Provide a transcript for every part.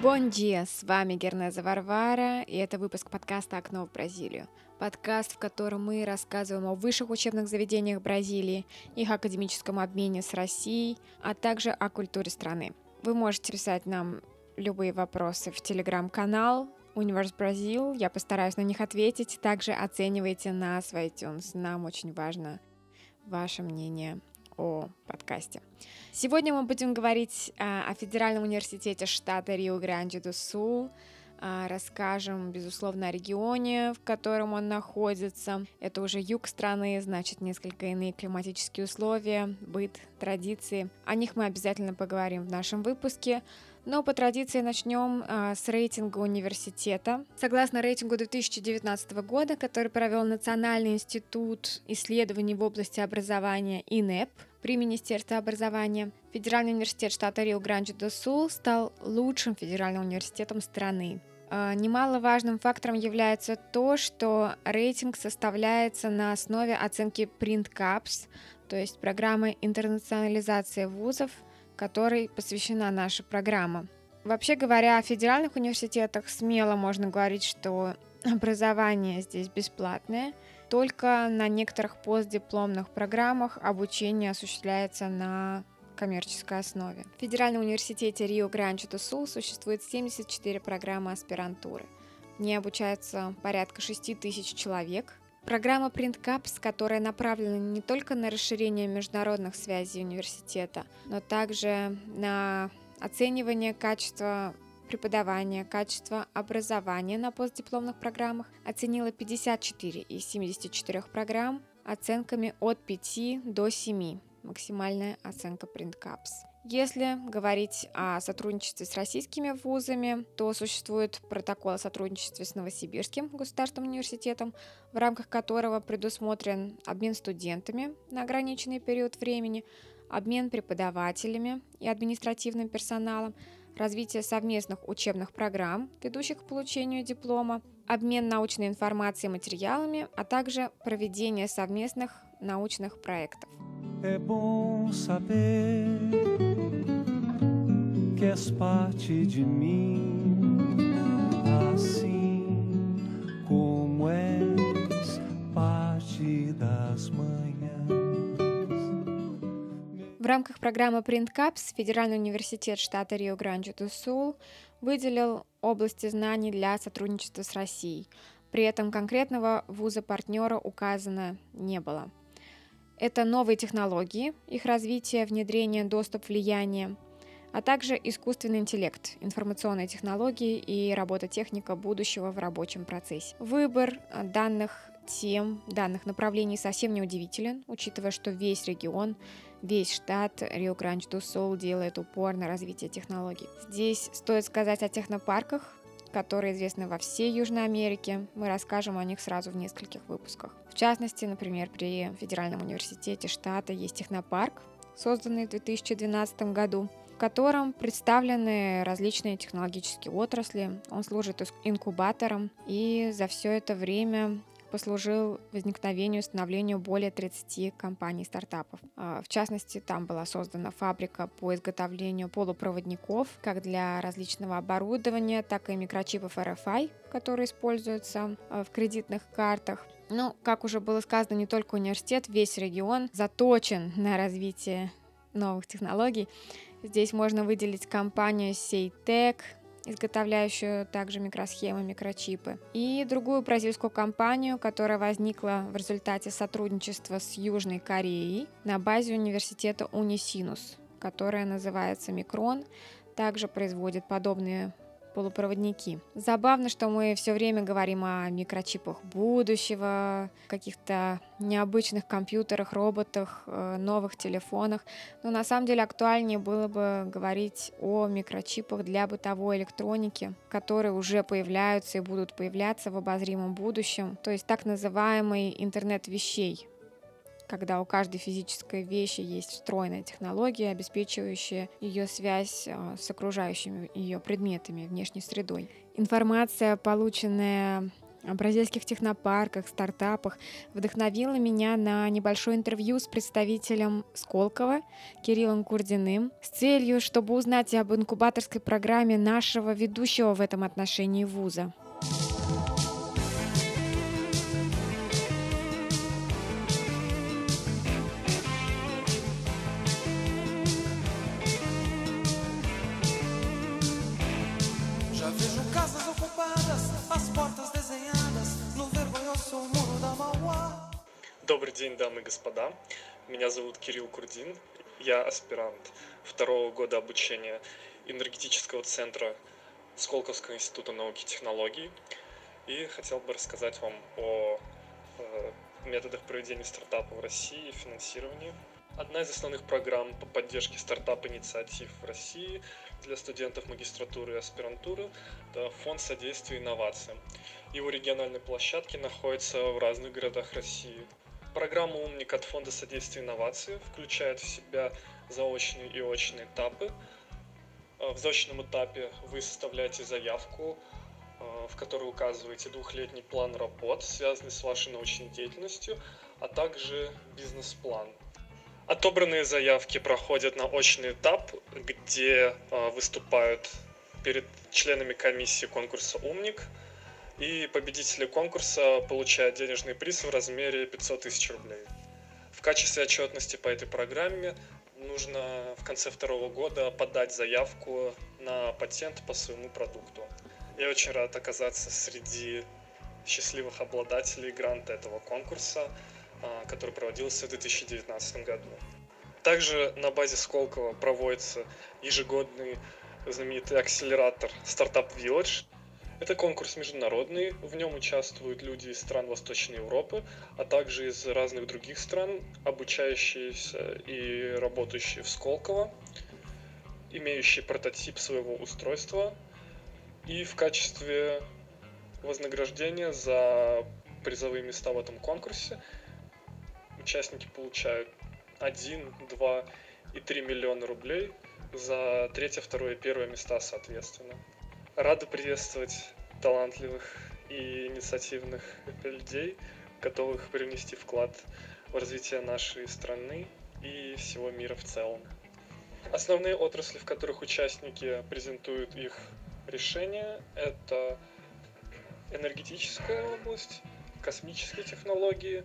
Бон с вами Гернеза Варвара, и это выпуск подкаста «Окно в Бразилию». Подкаст, в котором мы рассказываем о высших учебных заведениях Бразилии, их академическом обмене с Россией, а также о культуре страны. Вы можете писать нам любые вопросы в телеграм-канал Универс Бразил, я постараюсь на них ответить. Также оценивайте нас в iTunes, нам очень важно ваше мнение о подкасте. Сегодня мы будем говорить а, о Федеральном университете штата Рио-Гранди-до-Сул, а, расскажем, безусловно, о регионе, в котором он находится. Это уже юг страны, значит, несколько иные климатические условия, быт, традиции. О них мы обязательно поговорим в нашем выпуске. Но по традиции начнем а, с рейтинга университета. Согласно рейтингу 2019 года, который провел Национальный институт исследований в области образования ИНЕП при Министерстве образования, Федеральный университет штата Рио-Гранди-до-Сул стал лучшим федеральным университетом страны. А, немаловажным фактором является то, что рейтинг составляется на основе оценки Print Caps, то есть программы интернационализации вузов – которой посвящена наша программа. Вообще говоря, о федеральных университетах смело можно говорить, что образование здесь бесплатное. Только на некоторых постдипломных программах обучение осуществляется на коммерческой основе. В Федеральном университете Рио-Гранди-до-Сул существует 74 программы аспирантуры. В ней обучается порядка 6 тысяч человек, Программа PrintCaps, которая направлена не только на расширение международных связей университета, но также на оценивание качества преподавания, качества образования на постдипломных программах, оценила 54 из 74 программ оценками от 5 до 7, максимальная оценка PrintCaps. Если говорить о сотрудничестве с российскими вузами, то существует протокол о сотрудничестве с Новосибирским государственным университетом, в рамках которого предусмотрен обмен студентами на ограниченный период времени, обмен преподавателями и административным персоналом, развитие совместных учебных программ, ведущих к получению диплома, обмен научной информацией и материалами, а также проведение совместных научных проектов. És parte de mim, assim como és parte das manhãs. В рамках программы PrintCaps Федеральный университет штата Рио-Гранди-до-Сул выделил области знаний для сотрудничества с Россией. При этом конкретного вуза-партнера указано не было – это новые технологии, их развитие, внедрение, доступ, влияние, а также искусственный интеллект, информационные технологии и робототехника будущего в рабочем процессе. Выбор данных тем, данных направлений совсем не удивителен, учитывая, что весь регион, весь штат Рио-Гранди-до-Сул делает упор на развитие технологий. Здесь стоит сказать о технопарках, которые известны во всей Южной Америке. Мы расскажем о них сразу в нескольких выпусках. В частности, например, при Федеральном университете штата есть технопарк, созданный в 2012 году, в котором представлены различные технологические отрасли. Он служит инкубатором, и за все это время послужил возникновению и становлению более 30 компаний-стартапов. А, в частности, там была создана фабрика по изготовлению полупроводников как для различного оборудования, так и микрочипов RFI, которые используются а, в кредитных картах. Ну, как уже было сказано, не только университет, весь регион заточен на развитие новых технологий. Здесь можно выделить компанию Сейтек, изготовляющую также микросхемы, микрочипы, и другую бразильскую компанию, которая возникла в результате сотрудничества с Южной Кореей на базе университета Унисинус, которая называется Микрон, также производит подобные полупроводники. Забавно, что мы все время говорим о микрочипах будущего, каких-то необычных компьютерах, роботах, э, новых телефонах. Но на самом деле актуальнее было бы говорить о микрочипах для бытовой электроники, которые уже появляются и будут появляться в обозримом будущем, то есть так называемый интернет вещей, когда у каждой физической вещи есть встроенная технология, обеспечивающая ее связь а, с окружающими ее предметами, внешней средой. Информация, полученная о бразильских технопарках, стартапах вдохновила меня на небольшое интервью с представителем Сколково Кириллом Курдиным с целью, чтобы узнать об инкубаторской программе нашего ведущего в этом отношении вуза. Добрый день, дамы и господа. Меня зовут Кирилл Курдин. Я аспирант второго года обучения энергетического центра Сколковского института науки и технологий. И хотел бы рассказать вам о э, методах проведения стартапа в России и финансировании. Одна из основных программ по поддержке стартап-инициатив в России для студентов магистратуры и аспирантуры – это Фонд содействия инновациям. Его региональные площадки находятся в разных городах России – Программа «Умник» от Фонда содействия инновации включает в себя заочные и очные этапы. Э, в заочном этапе вы составляете заявку, э, в которой указываете двухлетний план работ, связанный с вашей научной деятельностью, а также бизнес-план. Отобранные заявки проходят на очный этап, где э, выступают перед членами комиссии конкурса «Умник», и победители конкурса получают денежный приз в размере 500 тысяч рублей. В качестве отчетности по этой программе нужно в конце второго года подать заявку на патент по своему продукту. Я очень рад оказаться среди счастливых обладателей гранта этого конкурса, а, который проводился в 2019 году. Также на базе Сколково проводится ежегодный знаменитый акселератор Startup Village, это конкурс международный, в нем участвуют люди из стран Восточной Европы, а также из разных других стран, обучающиеся и работающие в Сколково, имеющие прототип своего устройства. И в качестве вознаграждения за призовые места в этом конкурсе участники получают 1, 2 и 3 миллиона рублей за третье, второе и первое места соответственно. Рады приветствовать талантливых и инициативных людей, готовых привнести вклад в развитие нашей страны и всего мира в целом. Основные отрасли, в которых участники презентуют их решения, это энергетическая область, космические технологии,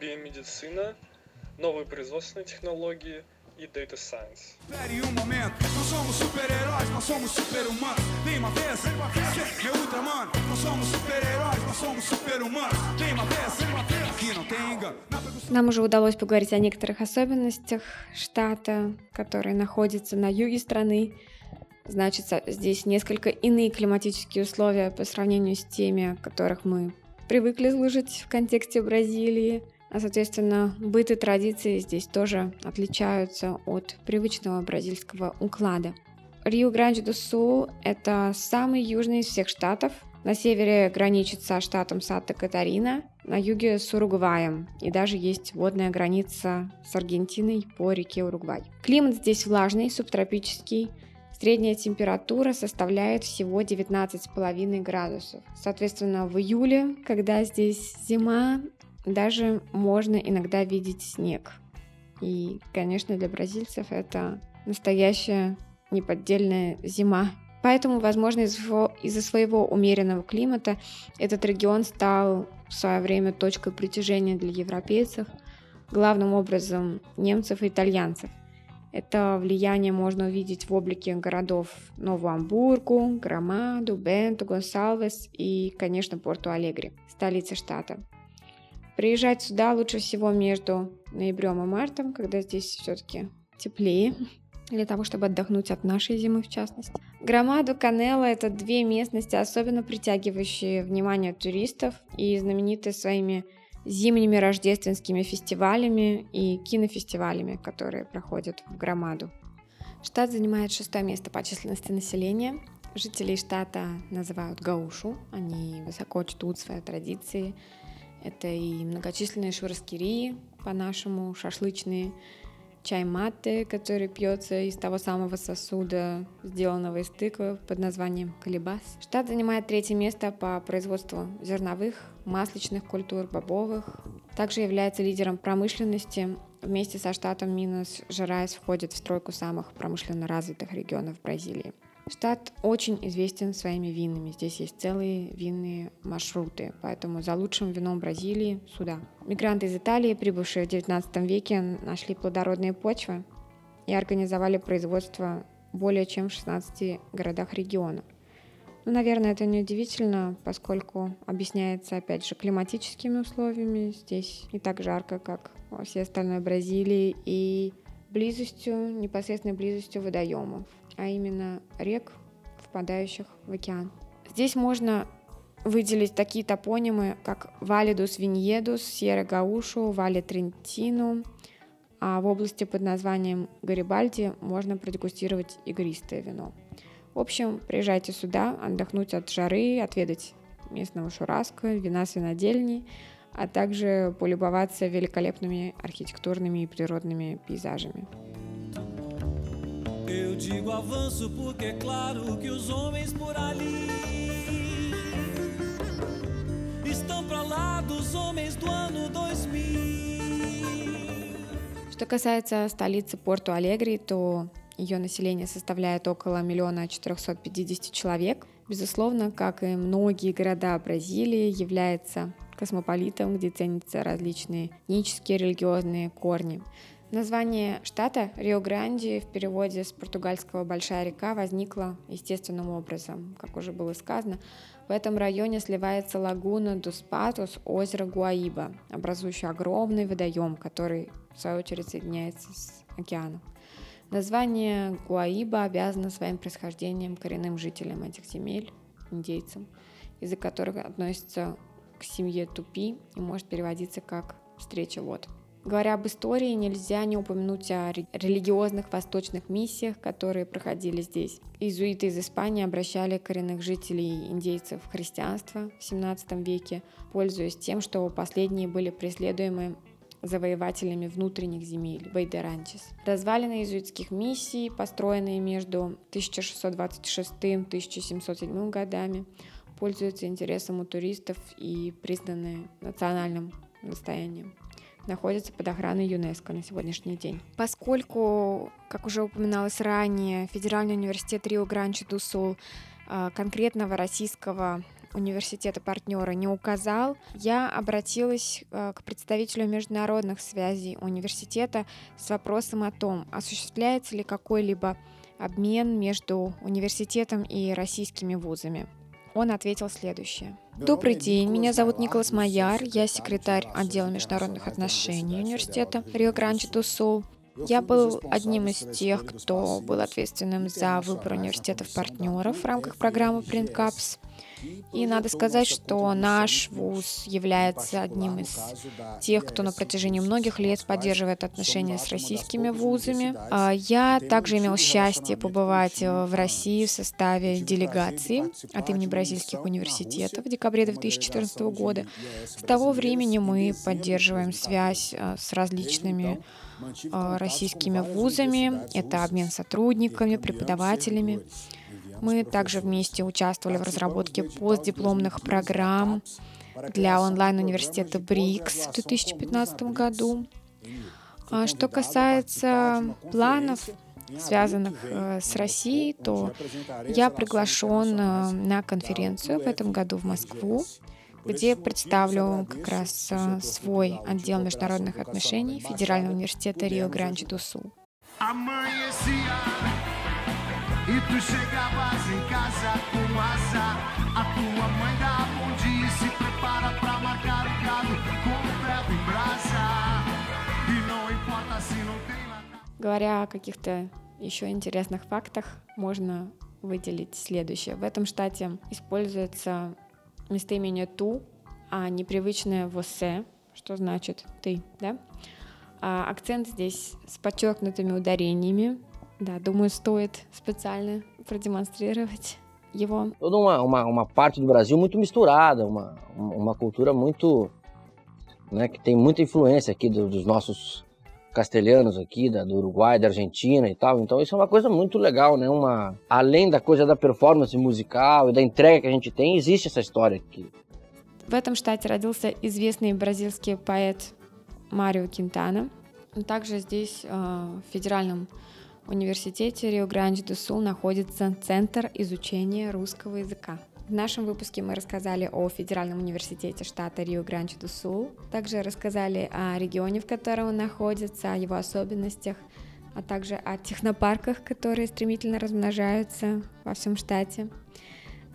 биомедицина, новые производственные технологии – e Data Science. Espere um momento, não somos super-heróis, nós somos super-humanos. Vem uma vez, vem uma vez, meu ultramano, não somos super-heróis, nós somos super-humanos. Vem uma vez, vem uma vez, aqui não tem engano. Нам уже удалось поговорить о некоторых особенностях штата, который находится на юге страны. Значит, здесь несколько иные климатические условия по сравнению с теми, которых мы привыкли слышать в контексте Бразилии. А, соответственно, быт и традиции здесь тоже отличаются от привычного бразильского уклада. Рио-Гранди-до-Сул – это самый южный из всех штатов. На севере граничит со штатом Санта-Катарина, на юге с Уругваем, и даже есть водная граница с Аргентиной по реке Уругвай. Климат здесь влажный, субтропический, Средняя температура составляет всего 19,5 градусов. Соответственно, в июле, когда здесь зима, даже можно иногда видеть снег. И, конечно, для бразильцев это настоящая неподдельная зима. Поэтому, возможно, из-за своего умеренного климата этот регион стал в свое время точкой притяжения для европейцев, главным образом немцев и итальянцев. Это влияние можно увидеть в облике городов Нового Амбургу, Громаду, Бенту, Гонсалвес и, конечно, Порту-Алегри, столица штата. Приезжать сюда лучше всего между ноябрем и мартом, когда здесь все-таки теплее, для того, чтобы отдохнуть от нашей зимы в частности. Громаду Канела – это две местности, особенно притягивающие внимание туристов и знаменитые своими зимними рождественскими фестивалями и кинофестивалями, которые проходят в Громаду. Штат занимает шестое место по численности населения. Жителей штата называют гаушу, они высоко чтут свои традиции, это и многочисленные шурскирии, по-нашему шашлычные, чай мате, который пьется из того самого сосуда, сделанного из тыквы под названием колебас. Штат занимает третье место по производству зерновых, масличных культур, бобовых. Также является лидером промышленности. Вместе со штатом Минос Жерайс входит в стройку самых промышленно развитых регионов Бразилии. Штат очень известен своими винами. Здесь есть целые винные маршруты, поэтому за лучшим вином Бразилии сюда. Мигранты из Италии, прибывшие в XIX веке, нашли плодородные почвы и организовали производство более чем в 16 городах региона. Ну, наверное, это не удивительно, поскольку объясняется, опять же, климатическими условиями. Здесь не так жарко, как во всей остальной Бразилии, и близостью, непосредственной близостью водоемов а именно рек, впадающих в океан. Здесь можно выделить такие топонимы, как Валидус Виньедус, Сьерра Гаушу, Вале Трентину, а в области под названием Гарибальди можно продегустировать игристое вино. В общем, приезжайте сюда отдохнуть от жары, отведать местного шураска, вина с винодельни, а также полюбоваться великолепными архитектурными и природными пейзажами. Eu digo avanço porque é claro que os homens por ali estão para lá dos homens do ano 2000. Что касается столицы Порту-Алегри, то ее население составляет около миллиона четырехсот пятидесяти человек. Безусловно, как и многие города Бразилии, является космополитом, где ценятся различные этнические религиозные корни. Название штата Рио-Гранди в переводе с португальского «большая река» возникло естественным образом. Как уже было сказано, в этом районе сливается лагуна Дуспатус, озеро Гуаиба, образующее огромный водоем, который, в свою очередь, соединяется с океаном. Название Гуаиба обязано своим происхождением коренным жителям этих земель, индейцам, язык которых относится к семье Тупи и может переводиться как «встреча вод». Говоря об истории, нельзя не упомянуть о религиозных восточных миссиях, которые проходили здесь. Иезуиты из Испании обращали коренных жителей индейцев в христианство в XVII веке, пользуясь тем, что последние были преследуемы завоевателями внутренних земель Вейдеранчес. Развалины иезуитских миссий, построенные между 1626 и 1707 годами, пользуются интересом у туристов и признаны национальным достоянием находится под охраной ЮНЕСКО на сегодняшний день. Поскольку, как уже упоминалось ранее, Федеральный университет Рио-Гранчи-ду-Сул а, конкретного российского университета партнера не указал, я обратилась а, к представителю международных связей университета с вопросом о том, осуществляется ли какой-либо обмен между университетом и российскими вузами. Он ответил следующее. Добрый день, меня зовут Николас Майяр, я секретарь отдела международных отношений университета Рио-Гранди-ду-Сул. Я был одним из тех, кто был ответственным за выбор университетов-партнеров в рамках программы PrintCaps. И надо сказать, что наш вуз является одним из тех, кто на протяжении многих лет поддерживает отношения с российскими вузами. А я также имел счастье побывать в России в составе делегации от имени бразильских университетов в декабре 2014 года. С того времени мы поддерживаем связь э, с различными э, российскими вузами. Это обмен сотрудниками, преподавателями. Мы также вместе участвовали в разработке постдипломных программ для онлайн-университета БРИКС в 2015 году. А что касается планов, связанных э, с Россией, то я приглашен э, на конференцию в этом году в Москву, где представлю как раз э, свой отдел международных отношений Федерального университета Рио-Гранди-ду-Сул. E tu chegavas em casa com azar A tua mãe dá bom dia e se prepara pra marcar o gado Com o ferro em brasa E não importa se não tem Говоря о каких-то еще интересных фактах, можно выделить следующее. В этом штате используется местоимение «ту», а непривычное «восе», что значит «ты», да? А акцент здесь с подчеркнутыми ударениями, да, думаю, стоит специально продемонстрировать его. Toda uma, uma, uma parte do Brasil muito misturada, uma, uma cultura muito né? Que tem muita influência aqui do, dos nossos castelhanos aqui, da, do Uruguai, da Argentina e tal. Então isso é uma coisa muito legal, né? Uma, além da coisa da performance musical e da entrega que a gente tem, existe essa história aqui. В этом штате родился известный бразильский поэт Марио Кинтана. Также здесь, в Федеральном университете Рио-Гранди-до-Сул, находится Центр изучения русского языка. В нашем выпуске мы рассказали о Федеральном университете штата Рио-Гранди-ду-Сул, также рассказали о регионе, в котором он находится, о его особенностях, а также о технопарках, которые стремительно размножаются во всем штате.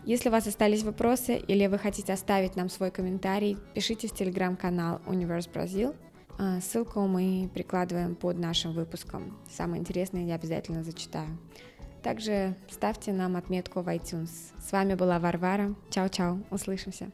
Если у вас остались вопросы или вы хотите оставить нам свой комментарий, пишите в телеграм-канал Universe Brazil. А, ссылку мы прикладываем под нашим выпуском. Самое интересное я обязательно зачитаю. Также ставьте нам отметку в iTunes. С вами была Варвара. Чао-чао. Услышимся.